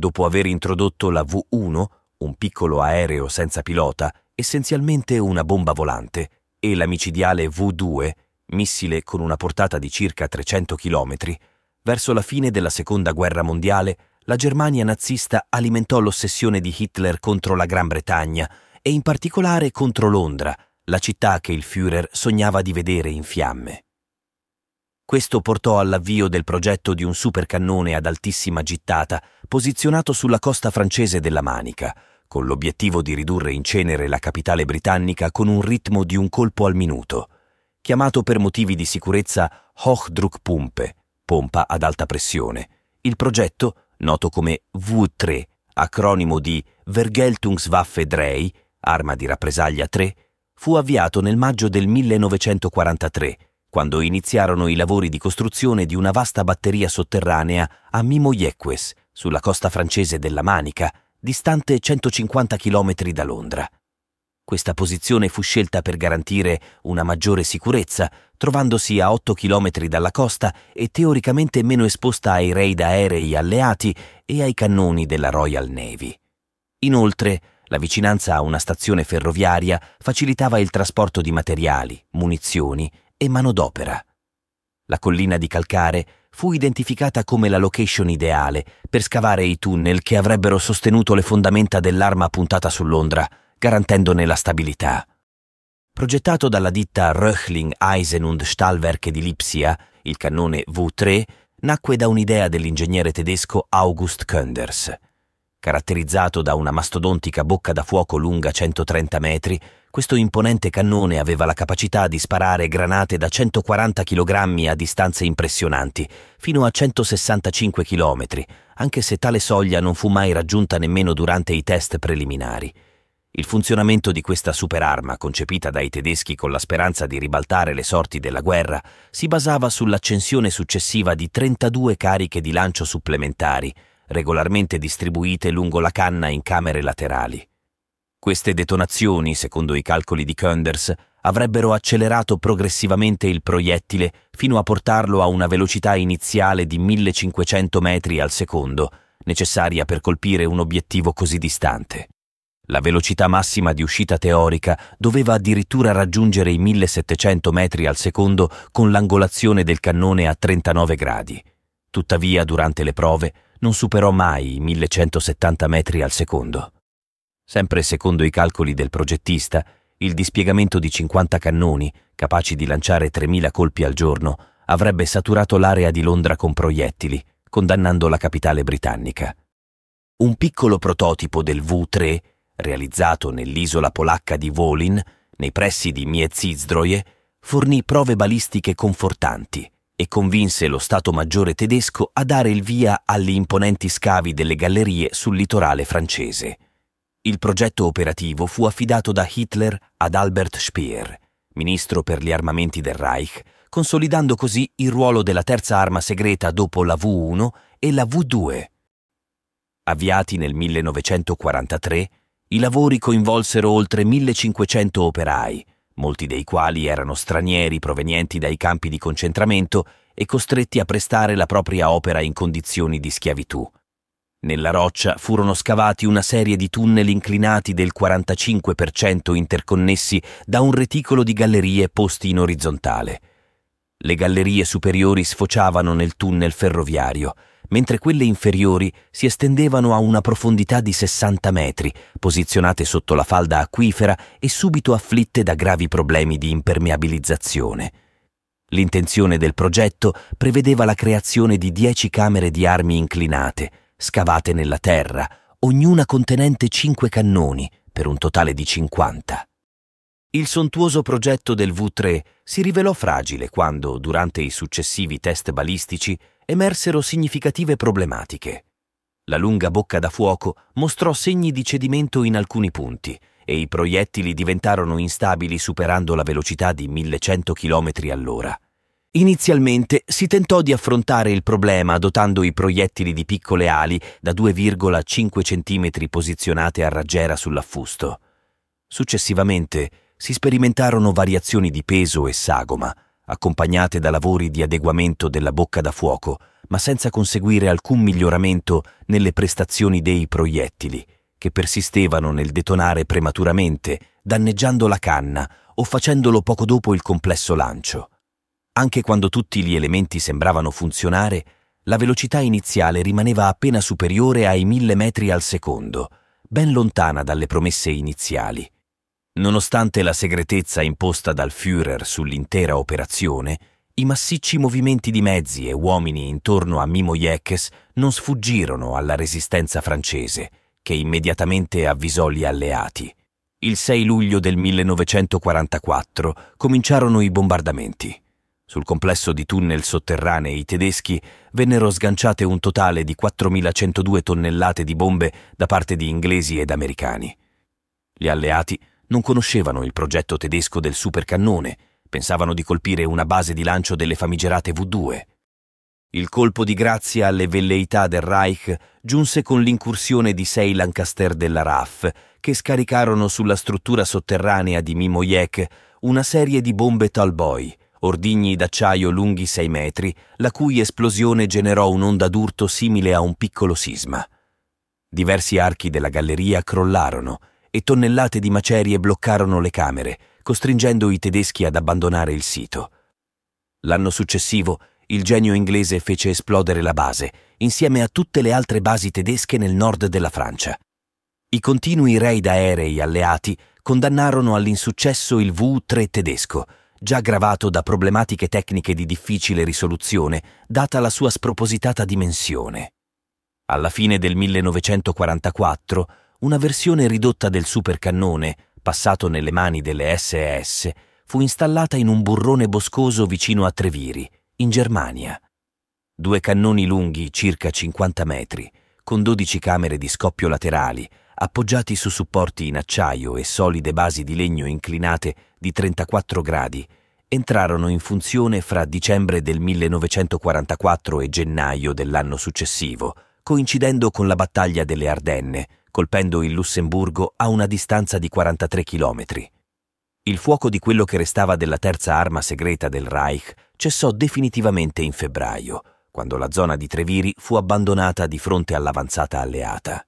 Dopo aver introdotto la V1, un piccolo aereo senza pilota, essenzialmente una bomba volante, e la micidiale V2, missile con una portata di circa 300 km, verso la fine della Seconda Guerra Mondiale la Germania nazista alimentò l'ossessione di Hitler contro la Gran Bretagna e in particolare contro Londra, la città che il Führer sognava di vedere in fiamme. Questo portò all'avvio del progetto di un supercannone ad altissima gittata, posizionato sulla costa francese della Manica, con l'obiettivo di ridurre in cenere la capitale britannica con un ritmo di un colpo al minuto, chiamato per motivi di sicurezza Hochdruckpumpe, pompa ad alta pressione. Il progetto, noto come V3, acronimo di Vergeltungswaffe 3, arma di rappresaglia 3, fu avviato nel maggio del 1943 quando iniziarono i lavori di costruzione di una vasta batteria sotterranea a Mimoyeques, sulla costa francese della Manica, distante 150 km da Londra. Questa posizione fu scelta per garantire una maggiore sicurezza, trovandosi a 8 km dalla costa e teoricamente meno esposta ai raid aerei alleati e ai cannoni della Royal Navy. Inoltre, la vicinanza a una stazione ferroviaria facilitava il trasporto di materiali, munizioni e manodopera. La collina di Calcare fu identificata come la location ideale per scavare i tunnel che avrebbero sostenuto le fondamenta dell'arma puntata su Londra, garantendone la stabilità. Progettato dalla ditta Röchling Eisen und Stahlwerke di Lipsia, il cannone V3 nacque da un'idea dell'ingegnere tedesco August Könders. Caratterizzato da una mastodontica bocca da fuoco lunga 130 metri, questo imponente cannone aveva la capacità di sparare granate da 140 kg a distanze impressionanti, fino a 165 km, anche se tale soglia non fu mai raggiunta nemmeno durante i test preliminari. Il funzionamento di questa superarma, concepita dai tedeschi con la speranza di ribaltare le sorti della guerra, si basava sull'accensione successiva di 32 cariche di lancio supplementari, regolarmente distribuite lungo la canna in camere laterali. Queste detonazioni, secondo i calcoli di Könders, avrebbero accelerato progressivamente il proiettile fino a portarlo a una velocità iniziale di 1500 metri al secondo, necessaria per colpire un obiettivo così distante. La velocità massima di uscita teorica doveva addirittura raggiungere i 1700 metri al secondo con l'angolazione del cannone a 39 gradi. Tuttavia, durante le prove, non superò mai i 1170 metri al secondo. Sempre secondo i calcoli del progettista, il dispiegamento di 50 cannoni, capaci di lanciare 3.000 colpi al giorno, avrebbe saturato l'area di Londra con proiettili, condannando la capitale britannica. Un piccolo prototipo del V3, realizzato nell'isola polacca di Wolin, nei pressi di Miecizdroje, fornì prove balistiche confortanti e convinse lo Stato Maggiore tedesco a dare il via agli imponenti scavi delle gallerie sul litorale francese. Il progetto operativo fu affidato da Hitler ad Albert Speer, ministro per gli armamenti del Reich, consolidando così il ruolo della terza arma segreta dopo la V1 e la V2. Avviati nel 1943, i lavori coinvolsero oltre 1500 operai, molti dei quali erano stranieri provenienti dai campi di concentramento e costretti a prestare la propria opera in condizioni di schiavitù. Nella roccia furono scavati una serie di tunnel inclinati del 45% interconnessi da un reticolo di gallerie posti in orizzontale. Le gallerie superiori sfociavano nel tunnel ferroviario, mentre quelle inferiori si estendevano a una profondità di 60 metri, posizionate sotto la falda acquifera e subito afflitte da gravi problemi di impermeabilizzazione. L'intenzione del progetto prevedeva la creazione di 10 camere di armi inclinate, scavate nella terra, ognuna contenente cinque cannoni, per un totale di 50. Il sontuoso progetto del V3 si rivelò fragile quando, durante i successivi test balistici, emersero significative problematiche. La lunga bocca da fuoco mostrò segni di cedimento in alcuni punti e i proiettili diventarono instabili superando la velocità di 1100 km all'ora. Inizialmente si tentò di affrontare il problema dotando i proiettili di piccole ali da 2,5 cm posizionate a raggiera sull'affusto. Successivamente si sperimentarono variazioni di peso e sagoma, accompagnate da lavori di adeguamento della bocca da fuoco, ma senza conseguire alcun miglioramento nelle prestazioni dei proiettili, che persistevano nel detonare prematuramente, danneggiando la canna o facendolo poco dopo il complesso lancio. Anche quando tutti gli elementi sembravano funzionare, la velocità iniziale rimaneva appena superiore ai mille metri al secondo, ben lontana dalle promesse iniziali. Nonostante la segretezza imposta dal Führer sull'intera operazione, i massicci movimenti di mezzi e uomini intorno a Mimo Jekes non sfuggirono alla resistenza francese, che immediatamente avvisò gli alleati. Il 6 luglio del 1944 cominciarono i bombardamenti. Sul complesso di tunnel sotterranei tedeschi vennero sganciate un totale di 4.102 tonnellate di bombe da parte di inglesi ed americani. Gli alleati non conoscevano il progetto tedesco del supercannone, pensavano di colpire una base di lancio delle famigerate V2. Il colpo di grazia alle velleità del Reich giunse con l'incursione di sei Lancaster della RAF, che scaricarono sulla struttura sotterranea di Mimoyek una serie di bombe Talboy, ordigni d'acciaio lunghi 6 metri, la cui esplosione generò un'onda d'urto simile a un piccolo sisma. Diversi archi della galleria crollarono e tonnellate di macerie bloccarono le camere, costringendo i tedeschi ad abbandonare il sito. L'anno successivo il genio inglese fece esplodere la base, insieme a tutte le altre basi tedesche nel nord della Francia. I continui raid aerei alleati condannarono all'insuccesso il V-3 tedesco, già gravato da problematiche tecniche di difficile risoluzione, data la sua spropositata dimensione. Alla fine del 1944, una versione ridotta del supercannone, passato nelle mani delle SS, fu installata in un burrone boscoso vicino a Treviri, in Germania. Due cannoni lunghi, circa 50 metri, con 12 camere di scoppio laterali, appoggiati su supporti in acciaio e solide basi di legno inclinate di 34 gradi, entrarono in funzione fra dicembre del 1944 e gennaio dell'anno successivo, coincidendo con la battaglia delle Ardenne, colpendo il Lussemburgo a una distanza di 43 chilometri. Il fuoco di quello che restava della terza arma segreta del Reich cessò definitivamente in febbraio, quando la zona di Treviri fu abbandonata di fronte all'avanzata alleata.